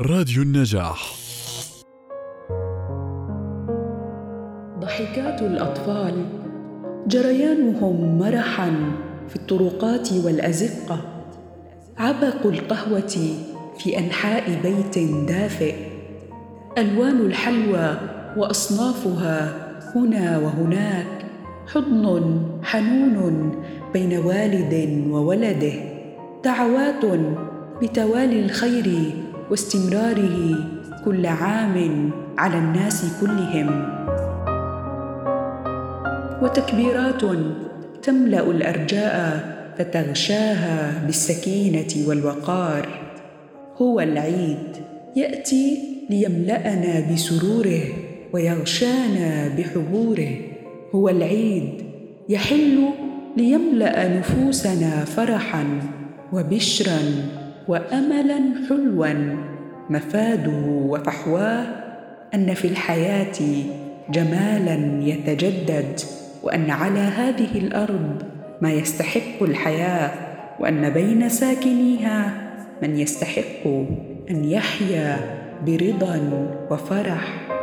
راديو النجاح. ضحكات الأطفال. جريانهم مرحا في الطرقات والأزقة. عبق القهوة في أنحاء بيت دافئ. ألوان الحلوى وأصنافها هنا وهناك. حضن حنون بين والد وولده. دعوات بتوالي الخير واستمراره كل عام على الناس كلهم. وتكبيرات تملأ الأرجاء فتغشاها بالسكينة والوقار. هو العيد يأتي ليملأنا بسروره ويغشانا بحبوره. هو العيد يحل ليملأ نفوسنا فرحا وبشرا. واملا حلوا مفاده وفحواه أن في الحياة جمالا يتجدد وأن على هذه الأرض ما يستحق الحياة وأن بين ساكنيها من يستحق أن يحيا برضا وفرح.